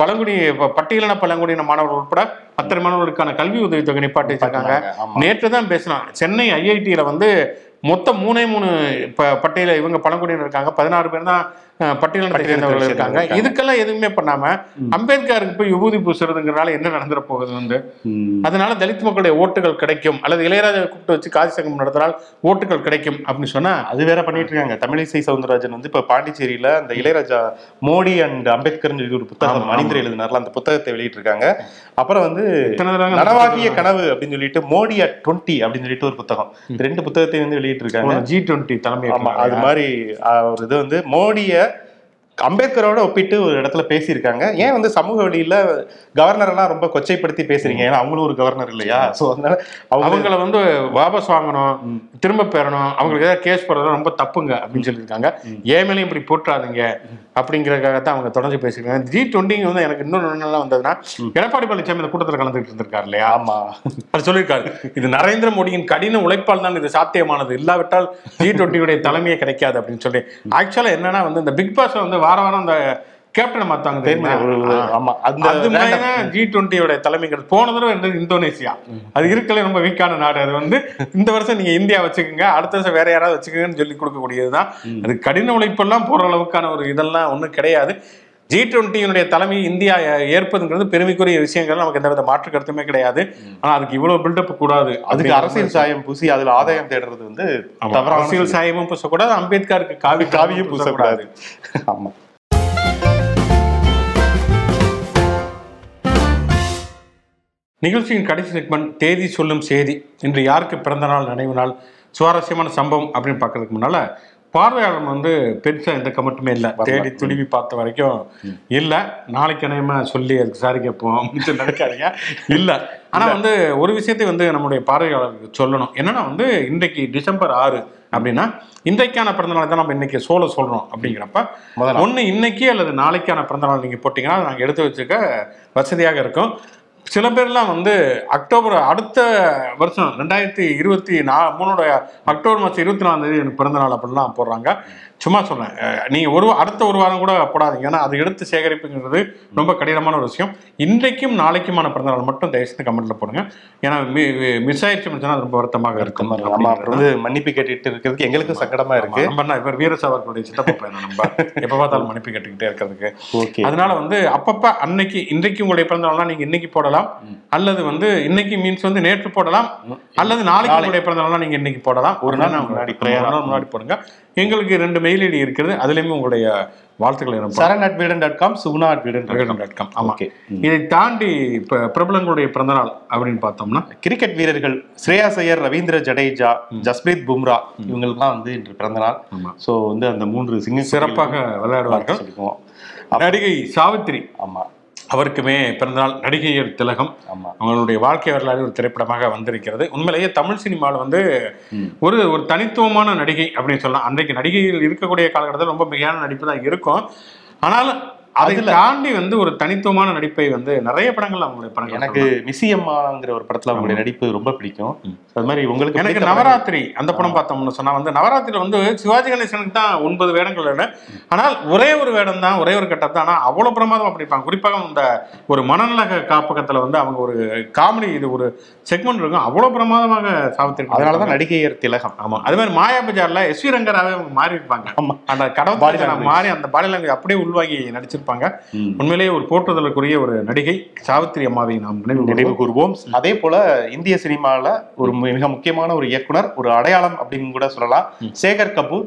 பழங்குடி பட்டியலின பழங்குடியின மாணவர்கள் உட்பட அத்தனை மாணவர்களுக்கான கல்வி உதவித்தொகை நிப்பாட்டி வச்சிருக்காங்க. நேற்று தான் பேசினான் சென்னை ஐஐடியில் வந்து மொத்தம் மூணே மூணு ப பட்டியல இவங்க பழங்குடியினர் இருக்காங்க. பதினாறு பேர் தான் பட்டியலினத்தை சேர்ந்தவர்கள் இருக்காங்க. இதுக்கெல்லாம் எதுவுமே பண்ணாம அம்பேத்கருக்கு போய் விபூதி பூசுறதுங்கிறனால என்ன நடந்துட போகுது வந்து. அதனால தலித் மக்களுடைய ஓட்டுகள் கிடைக்கும். அல்லது இளையராஜாவை கூப்பிட்டு வச்சு காசி சங்கம் நடத்தினால் ஓட்டுகள் கிடைக்கும் அப்படின்னு சொன்னா அது வேற பண்ணிட்டு இருக்காங்க. தமிழிசை சவுந்தரராஜன் வந்து இப்ப பாண்டிச்சேரியில அந்த இளையராஜா மோடி அண்ட் அம்பேத்கர் சொல்லி ஒரு புத்தகம் மணிந்திர எழுதினார்ல அந்த புத்தகத்தை வெளியிட்டு இருக்காங்க அப்புறம் வந்து நனவாகிய கனவு அப்படின்னு சொல்லிட்டு மோடி அட் டுவெண்ட்டி அப்படின்னு சொல்லிட்டு ஒரு புத்தகம். இந்த ரெண்டு புத்தகத்தையும் வந்து வெளியிட்டு இருக்காங்க ஜி டுவெண்ட்டி தலைமை அது மாதிரி ஒரு இது வந்து மோடிய அம்பேத்கரோட ஒப்பிட்டு ஒரு இடத்துல பேசியிருக்காங்க. ஏன் வந்து சமூக வழியில கவர்னர் எல்லாம் ரொம்ப கொச்சைப்படுத்தி பேசுறீங்க? ஏன்னா அவங்களும் ஒரு கவர்னர் இல்லையா? சோ அதனால அவங்க அவங்கள வந்து வாபஸ் வாங்கணும் திரும்ப பெறணும் அவங்களுக்கு ஏதாவது கேஸ் போடுறது ரொம்ப தப்புங்க அப்படின்னு சொல்லியிருக்காங்க. ஏன் மேலேயும் இப்படி போட்டுறாதீங்க அப்படிங்கறதுக்காக தான் அவங்க தொடர்ந்து பேசியிருக்காங்க. ஜி டுவெண்ட்டிங்க வந்து எனக்கு இன்னொன்று என்னெல்லாம் வந்ததுன்னா எடப்பாடி பழனிசாமி இந்த கூட்டத்தில் கலந்துட்டு இருந்திருக்காரு இல்லையா? ஆமா. அவர் சொல்லியிருக்காரு. இது நரேந்திர மோடியின் கடின உழைப்பால் தான் இது சாத்தியமானது. இல்லாவிட்டால் ஜி டுவெண்ட்டியுடைய தலைமையே கிடைக்காது அப்படின்னு சொல்லி. ஆக்சுவலா என்னன்னா வந்து இந்த பிக் பாஸ் வந்து வார வாரம் அந்த கேப்டனை மாத்தாங்க தெரியுமா? ஆமா. அந்த அது மாதிரி ஜி டுவெண்ட்டியோட தலைமைங்கிறது போன தடவை இருந்தது இந்தோனேசியா. அது இருக்கல ரொம்ப வீக்கான நாடு. அது வந்து இந்த வருஷம் நீங்க இந்தியா வச்சுக்கோங்க அடுத்த வருஷம் வேற யாராவது வச்சுக்கோங்கன்னு சொல்லி கொடுக்கக்கூடியதுதான். அது கடின உழைப்பெல்லாம் போற அளவுக்கான ஒரு இதெல்லாம் ஒன்றும் கிடையாது. ஜி டுவெண்ட்டியினுடைய தலைமை இந்தியா ஏற்பதுங்கிறது பெருமைக்குரிய விஷயங்கள். நமக்கு எந்த வித மாற்று கருத்துமே கிடையாது. ஆனா அதுக்கு இவ்வளவு பில்டப் கூடாது அதுக்கு அரசியல் சாயம் பூசி அதுல ஆதாயம் தேடுறது வந்து அரசியல் சாயமும் பூசக்கூடாது. அம்பேத்கருக்கு காவி காவியும் பூசக்கூடாது. ஆமா. நிகழ்ச்சியின் கடைசி செக்மெண்ட் தேதி சொல்லும் செய்தி இன்று யாருக்கு பிறந்த நாள் நினைவு நாள் சுவாரஸ்யமான சம்பவம் அப்படின்னு பார்க்கறதுக்கு முன்னால பார்வையாளர் வந்து பெருசா எந்த கமெண்ட்டுமே இல்லை. தேடி துணிவி பார்த்த வரைக்கும் இல்ல. நாளைக்கு நினைமா சொல்லி அதுக்கு சாரி கேட்போம் நினைக்காதீங்க. [laughs] இல்ல. ஆனா வந்து ஒரு விஷயத்தை வந்து நம்முடைய பார்வையாளருக்கு சொல்லணும். என்னன்னா வந்து இன்றைக்கு டிசம்பர் ஆறு அப்படின்னா இன்றைக்கான பிறந்தநாள் தான் நம்ம இன்னைக்கு சோல சொல்றோம் அப்படிங்கிறப்ப முதல் நாள். ஒண்ணு இன்னைக்கு அல்லது நாளைக்கான பிறந்தநாள் நீங்க போட்டீங்கன்னா அதை நாங்க எடுத்து வச்சுக்க வசதியாக இருக்கும். சில பேர்லாம் வந்து அக்டோபர் அடுத்த வருஷம் ரெண்டாயிரத்தி இருபத்தி நா மூணோட அக்டோபர் மாதம் இருபத்தி நாலாம் தேதி எனக்கு பிறந்த நாள் அப்படிலாம் போடுறாங்க. சும்மா சொல்றேன். அஹ் நீங்க ஒரு அடுத்த ஒரு வாரம் கூட போடாதீங்க. ஏன்னா அதை எடுத்து சேகரிப்புங்கிறது ரொம்ப கடினமான ஒரு விஷயம். இன்றைக்கும் நாளைக்குமான பிறந்த நாள் மட்டும் தயவுசெய்து கமெண்ட்ல போடுங்க. ஏன்னா மிஸ் ஆயிடுச்சு சொன்னா அது ரொம்ப வருத்தமாக இருக்கும். நம்ம அப்புறம் வந்து மன்னிப்பு கேட்டுட்டு இருக்கிறதுக்கு எங்களுக்கும் சங்கடமா இருக்கு. நம்ம இவர் வீரசாவர்களுடைய சித்தப்பா பையனா நம்ம? [laughs] எப்ப பார்த்தாலும் மன்னிப்பு கேட்டுக்கிட்டே இருக்கிறதுக்கு. ஓகே. அதனால வந்து அப்பப்ப அன்னைக்கு இன்றைக்கு உங்களுடைய பிறந்த நாள்னா நீங்க இன்னைக்கு போடலாம். அல்லது வந்து இன்னைக்கு மீன்ஸ் வந்து நேற்று போடலாம். அல்லது நாளைக்கு உங்களுடைய பிறந்த நாள்னா நீங்க இன்னைக்கு போடலாம். ஒரு நாள் முன்னாடி ஒரு நாள் முன்னாடி போடுங்க. எங்களுக்கு ரெண்டு மெயில் ஐடி இருக்குது அதுலயுமே உங்களுடைய வாழ்த்துக்களை Charan at veedan dot com Suguna at veedan dot com ஆமா. ஓகே இதை தாண்டி இப்ப பிரபலங்களுடைய பிறந்த நாள் அப்படின்னு பார்த்தோம்னா கிரிக்கெட் வீரர்கள் ஸ்ரேயாஸ் ஐயர் ரவீந்திர ஜடேஜா ஜஸ்பிரீத் பும்ரா இவங்களுக்குலாம் வந்து இன்று பிறந்த நாள் ஆமா. ஸோ வந்து அந்த மூன்று சிங்க சிறப்பாக விளையாடுவார்கள். நடிகை சாவித்திரி. ஆமா. அவருக்குமே பிறந்தநாள் நடிகையர் திலகம். அவங்களுடைய வாழ்க்கை வரலாறு ஒரு திரைப்படமாக வந்திருக்கிறது. உண்மையிலேயே தமிழ் சினிமாவில் வந்து ஒரு ஒரு தனித்துவமான நடிகை அப்படின்னு சொல்லலாம். அன்றைக்கு நடிகைகள் இருக்கக்கூடிய காலகட்டத்தில் ரொம்ப மிகையான நடிப்பு தான் இருக்கும். ஆனால் அதை தாண்டி வந்து ஒரு தனித்துவமான நடிப்பை வந்து நிறைய படங்கள் அவங்களுடைய படங்கள் எனக்கு மிஸ்ஸி அம்மாங்கிற ஒரு படத்துல அவங்களுடைய நடிப்பு ரொம்ப பிடிக்கும். அது மாதிரி உங்களுக்கு எனக்கு நவராத்திரி அந்த படம் பார்த்தோம்னு சொன்னா வந்து நவராத்திரியில வந்து சிவாஜி கணேசனுக்கு தான் ஒன்பது வேடங்கள். ஆனால் ஒரே ஒரு வேடம் தான் ஒரே ஒரு கட்டம் தான். ஆனால் அவ்வளவு பிரமாதம் அப்படி இருப்பாங்க குறிப்பாக இந்த ஒரு மனநல காப்பகத்துல வந்து அவங்க ஒரு காமெடி இது ஒரு செக்மெண்ட் இருக்கும். அவ்வளவு பிரமாதமாக சாவித்திரி அதனாலதான் நடிகையர் திலகம். ஆமா. அதே மாதிரி மாயா பஜார்ல எஸ் வி ரங்கராவே அவங்க மாறி இருப்பாங்க ஆமா. அந்த கடவுள். மாறி அந்த பாடி லாங்குவேஜ் அப்படியே உள்வாங்கி நடிச்சிருப்பாங்க. உண்மையிலேயே ஒரு போற்றுதலுக்குரிய ஒரு நடிகை சாவித்திரி அம்மாவை நாம் நினைவு நினைவு கூறுவோம் அதே போல இந்திய சினிமால ஒரு மிக முக்கியமான ஒரு இயக்குனர் ஒரு அடையாளம் அப்படின்னு கூட சொல்லலாம். சேகர் கபூர்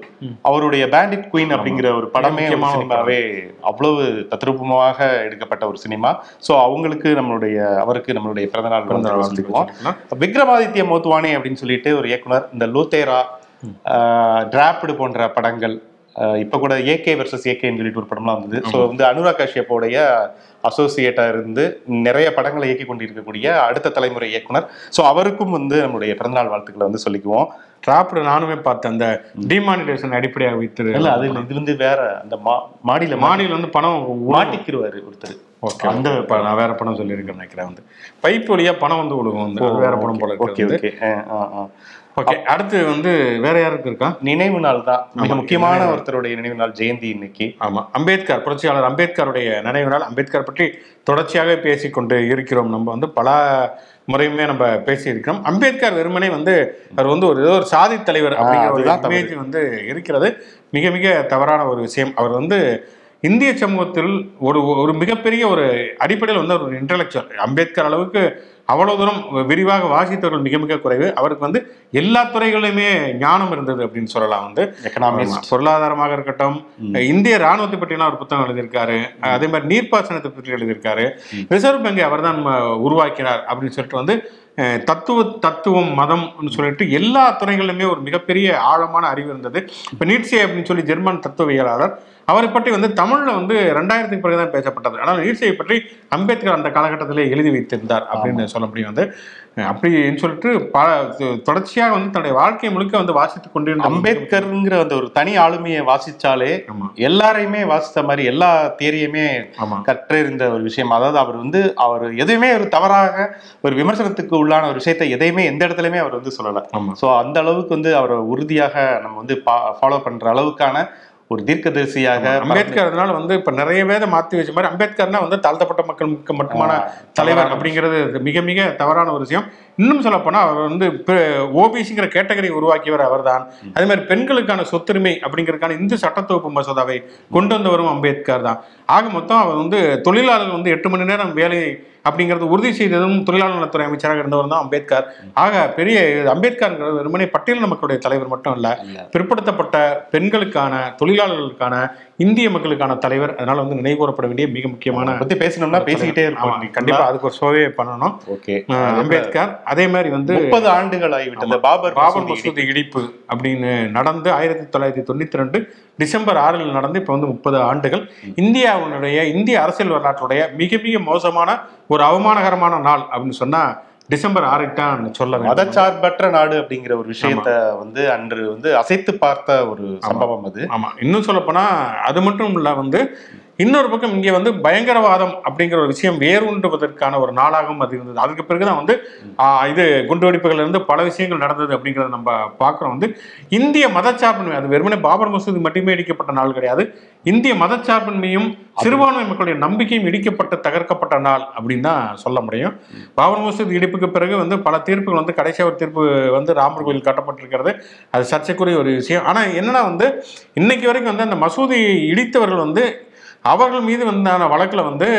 அவருடைய பேண்டிட் குயின் அப்படிங்கிற ஒரு படமே சினிமாவே அவ்வளவு தத்ரூபமாக எடுக்கப்பட்ட ஒரு சினிமா. சோ அவங்களுக்கு நம்மளுடைய அவருக்கு நம்மளுடைய பிறந்தநாள் பிறந்த நாள் வந்து சொல்லிக்குவோம். வாழ்த்துக்கள் விக்ரமாதித்ய மோத்வானி அப்படின்னு சொல்லிட்டு ஒரு இயக்குனர் இந்த லூத்தேரா டிராப்டு போன்ற படங்கள் இப்ப கூட ஏகே வர்சஸ் ஏகேன்னு சொல்லிட்டு ஒரு படம்லாம் வந்தது. ஸோ வந்து அனுராக் கஷ்யப்போடைய அசோசியேட்டா இருந்து நிறைய படங்களை இயக்கி கொண்டிருக்கக்கூடிய அடுத்த தலைமுறை இயக்குனர். ஸோ அவருக்கும் வந்து நம்மளுடைய பிறந்தநாள் வாழ்த்துக்களை வந்து சொல்லிக்குவோம். டிராப்டு நானுமே பார்த்தேன் அந்த டிமானிட்டேஷன் அடிப்படையாக வைத்து இல்ல அது இது வந்து வேற அந்த மா மாடியில மா மாநில வந்து பணம் மாட்டிக்கிருவாரு ஒருத்தர். ஓகே அந்த நான் வேற படம் சொல்லியிருக்கேன் நினைக்கிறேன் வந்து. பைப் வழியா பணம் வந்து விழுகும் வந்து. வேற படம் போல ஓகே ஓகே ஓகே அடுத்து வந்து வேற யாருக்கு இருக்கா? நினைவு நாள் தான். மிக முக்கியமான. ஒருத்தருடைய நினைவு நாள் ஜெயந்தி இன்னைக்கு. ஆமா அம்பேத்கர் புரட்சியாளர் அம்பேத்கருடைய நினைவு நாள். அம்பேத்கர் பற்றி தொடர்ச்சியாக பேசிக்கொண்டு இருக்கிறோம். நம்ம வந்து பல முறையுமே நம்ம பேசி இருக்கிறோம் அம்பேத்கர் வெறுமனே வந்து அவர் வந்து ஒரு ஏதோ ஒரு சாதி தலைவர் அப்படிங்கிற ஒரு. இமேஜ் வந்து இருக்கிறது. மிக மிக தவறான ஒரு விஷயம். அவர் வந்து இந்திய சமூகத்தில் ஒரு ஒரு மிகப்பெரிய ஒரு அடிப்படையில் வந்து ஒரு இன்டலெக்சுவல் அம்பேத்கர் அளவுக்கு அவ்வளவு தூரம் விரிவாக வாசித்தவர்கள் மிக மிக குறைவு. அவருக்கு வந்து எல்லா துறைகளிலுமே ஞானம் இருந்தது அப்படின்னு சொல்லலாம் வந்து. எக்கனாமிக்ஸ். பொருளாதாரமாக இருக்கட்டும். இந்திய ராணுவத்தை பற்றின ஒரு புத்தகம் எழுதியிருக்காரு. அதே மாதிரி நீர்ப்பாசனத்தை பற்றி எழுதியிருக்காரு. ரிசர்வ் பேங்கை அவர்தான் ம- உருவாக்கினார் அப்படின்னு சொல்லிட்டு வந்து தத்துவ தத்துவம் மதம்னு சொல்லிட்டு எல்லா துறைகளிலுமே ஒரு மிகப்பெரிய ஆழமான அறிவு இருந்தது. இப்போ நீட்சே அப்படின்னு சொல்லி ஜெர்மன் தத்துவவியலாளர் அவரை பற்றி வந்து தமிழ்ல வந்து ரெண்டாயிரத்துக்கு பிறகுதான் பேசப்பட்டது. ஆனால் நீட்சையை பற்றி அம்பேத்கர் அந்த காலகட்டத்திலே எழுதி வைத்திருந்தார் அப்படின்னு சொல்ல முடியும் வந்து. அப்படின்னு சொல்லிட்டு பல தொடர்ச்சியாக வந்து தன்னுடைய வாழ்க்கை முழுக்க வந்து வாசித்துக் கொண்டிருந்த அம்பேத்கர்ங்கிற அந்த ஒரு தனி ஆளுமையை வாசிச்சாலே எல்லாரையுமே வாசித்த மாதிரி எல்லா தியரியுமே ஆமா. கற்றிருந்த ஒரு விஷயம். அதாவது அவர் வந்து அவர் எதுவுமே ஒரு தவறாக ஒரு விமர்சனத்துக்கு உள்ளான ஒரு விஷயத்தை எதையுமே எந்த இடத்துலயுமே அவர் வந்து சொல்லல. சோ அந்த அளவுக்கு வந்து அவரை உறுதியாக நம்ம வந்து ஃபாலோ பண்ற அளவுக்கான ஒரு தீர்க்கதரிசியாக அம்பேத்கர் அதனால வந்து இப்ப நிறைய பேரை மாத்தி வச்ச மாதிரி அம்பேத்கர்னா வந்து தாழ்த்தப்பட்ட மக்களுக்கு மட்டுமான தலைவர் அப்படிங்கிறது மிக மிக தவறான ஒரு விஷயம். இன்னும் சொல்ல போனா அவர் வந்து ஓபிசிங்கிற கேட்டகரி உருவாக்கியவர் அவர்தான். அதே மாதிரி பெண்களுக்கான சொத்துரிமை அப்படிங்கிறதுக்கான இந்து சட்டத்தொகுப்பு மசோதாவை கொண்டு வந்தவரும் அம்பேத்கர் தான் ஆக மொத்தம் அவர் வந்து தொழிலாளர்கள் வந்து எட்டு மணி நேரம் வேலை அப்படிங்கிறது உறுதி செய்ததும் தொழிலாளர் நலத்துறை அமைச்சராக இருந்தவர் தான் அம்பேத்கர். ஆக பெரிய அம்பேத்கர்ங்கிறது வெறுமனே பட்டியலின மக்களுடைய தலைவர் மட்டும் இல்ல பிற்படுத்தப்பட்ட பெண்களுக்கான தொழிலாளர்களுக்கான இந்திய மக்களுக்கான தலைவர். அதனால வந்து நினைவு கூறப்பட வேண்டிய மிக முக்கியமான பத்தி பேசணும்னா பேசிக்கிட்டே இருப்போம். கண்டிப்பா அதுக்கு ஒரு ஷோவே பண்ணணும். ஓகே. அம்பேத்கர் அதே மாதிரி வந்து முப்பது ஆண்டுகள் ஆகிவிட்டது. பாபர் பாபர் மசூதி இடிப்பு அப்படின்னு நடந்து ஆயிரத்தி தொள்ளாயிரத்தி தொண்ணூத்தி ரெண்டு டிசம்பர் ஆறில் நடந்து இப்போ வந்து முப்பது ஆண்டுகள். இந்தியாவினுடைய இந்திய அரசியல் வரலாற்றுடைய மிக மிக மோசமான ஒரு அவமானகரமான நாள் அப்படின்னு சொன்னா டிசம்பர் ஆறை தான் சொல்ல மதச்சார்பற்ற நாடு அப்படிங்கிற ஒரு விஷயத்த வந்து அன்று வந்து அசைத்து பார்த்த ஒரு சம்பவம் அது. ஆமா. இன்னும் சொல்லப்போனா அது மட்டும் இல்ல வந்து இன்னொரு பக்கம் இங்கே வந்து பயங்கரவாதம் அப்படிங்கிற ஒரு விஷயம் வேரூன்றுவதற்கான ஒரு நாளாகவும் அது இருந்தது. அதுக்கு பிறகுதான் வந்து இது குண்டுவெடிப்புகள் இருந்து பல விஷயங்கள் நடந்தது அப்படிங்கிறத நம்ம பார்க்குறோம். வந்து இந்திய மதச்சார்பின்மை அது வெறுமனே பாபர் மசூதி மட்டுமே இடிக்கப்பட்ட நாள் கிடையாது. இந்திய மதச்சார்பின்மையும் சிறுபான்மை மக்களுடைய நம்பிக்கையும் இடிக்கப்பட்டு தகர்க்கப்பட்ட நாள் அப்படின்னு தான் சொல்ல முடியும். பாபர் மசூதி இடிப்புக்கு பிறகு வந்து பல தீர்ப்புகள் வந்து கடைசியாக ஒரு தீர்ப்பு வந்து ராமர் கோயில் கட்டப்பட்டிருக்கிறது. அது சர்ச்சைக்குரிய ஒரு விஷயம். ஆனால் என்னன்னா வந்து இன்னைக்கு வரைக்கும் வந்து அந்த மசூதி இடித்தவர்கள் வந்து அவர்கள் மீது வந்தான வழக்கில் வந்து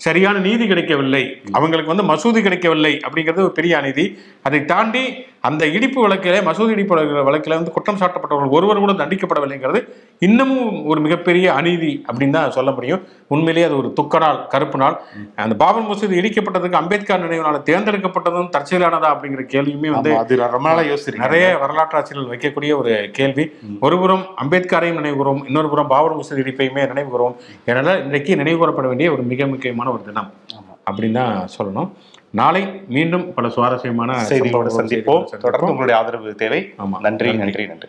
சரியான நீதி கிடைக்கவில்லை. அவங்களுக்கு வந்து மசூதி கிடைக்கவில்லை அப்படிங்கிறது ஒரு பெரிய அநீதி. அதை தாண்டி அந்த இடிப்பு வழக்கிலே மசூதி இடிப்பு வழக்கு- வழக்கில் வந்து குற்றம் சாட்டப்பட்டவர்கள் ஒருவர் கூட தண்டிக்கப்படவில்லைங்கிறது இன்னமும் ஒரு மிகப்பெரிய அநீதி அப்படின்னு தான் சொல்ல முடியும். உண்மையிலேயே அது ஒரு துக்க நாள் கருப்பு நாள். அந்த பாபர் மசூதி இடிக்கப்பட்டதுக்கு அம்பேத்கர் நினைவு நாள் தேர்ந்தெடுக்கப்பட்டதும் தற்செயலானதா அப்படிங்கிற கேள்வியுமே வந்து அது ரொம்ப யோசிச்சிருக்கேன். நிறைய வரலாற்று ஆசிரியர்கள் வைக்கக்கூடிய ஒரு கேள்வி. ஒருபுறம் அம்பேத்கரையும் நினைவு கூறுவோம் இன்னொரு புறம் பாபர் மசூதி இடிப்பையுமே நினைவு கூறுவோம் ஏன்னா இன்றைக்கு நினைவு கூறப்பட வேண்டிய ஒரு மிக முக்கியமான ஒரு தினம் அப்படின்னு தான் சொல்லணும். நாளை மீண்டும் பல சுவாரஸ்யமான செய்திகளோடு சந்திப்போம் தொடர்ந்து உங்களுடைய ஆதரவு தேவை. ஆமா. நன்றி. நன்றி நன்றி.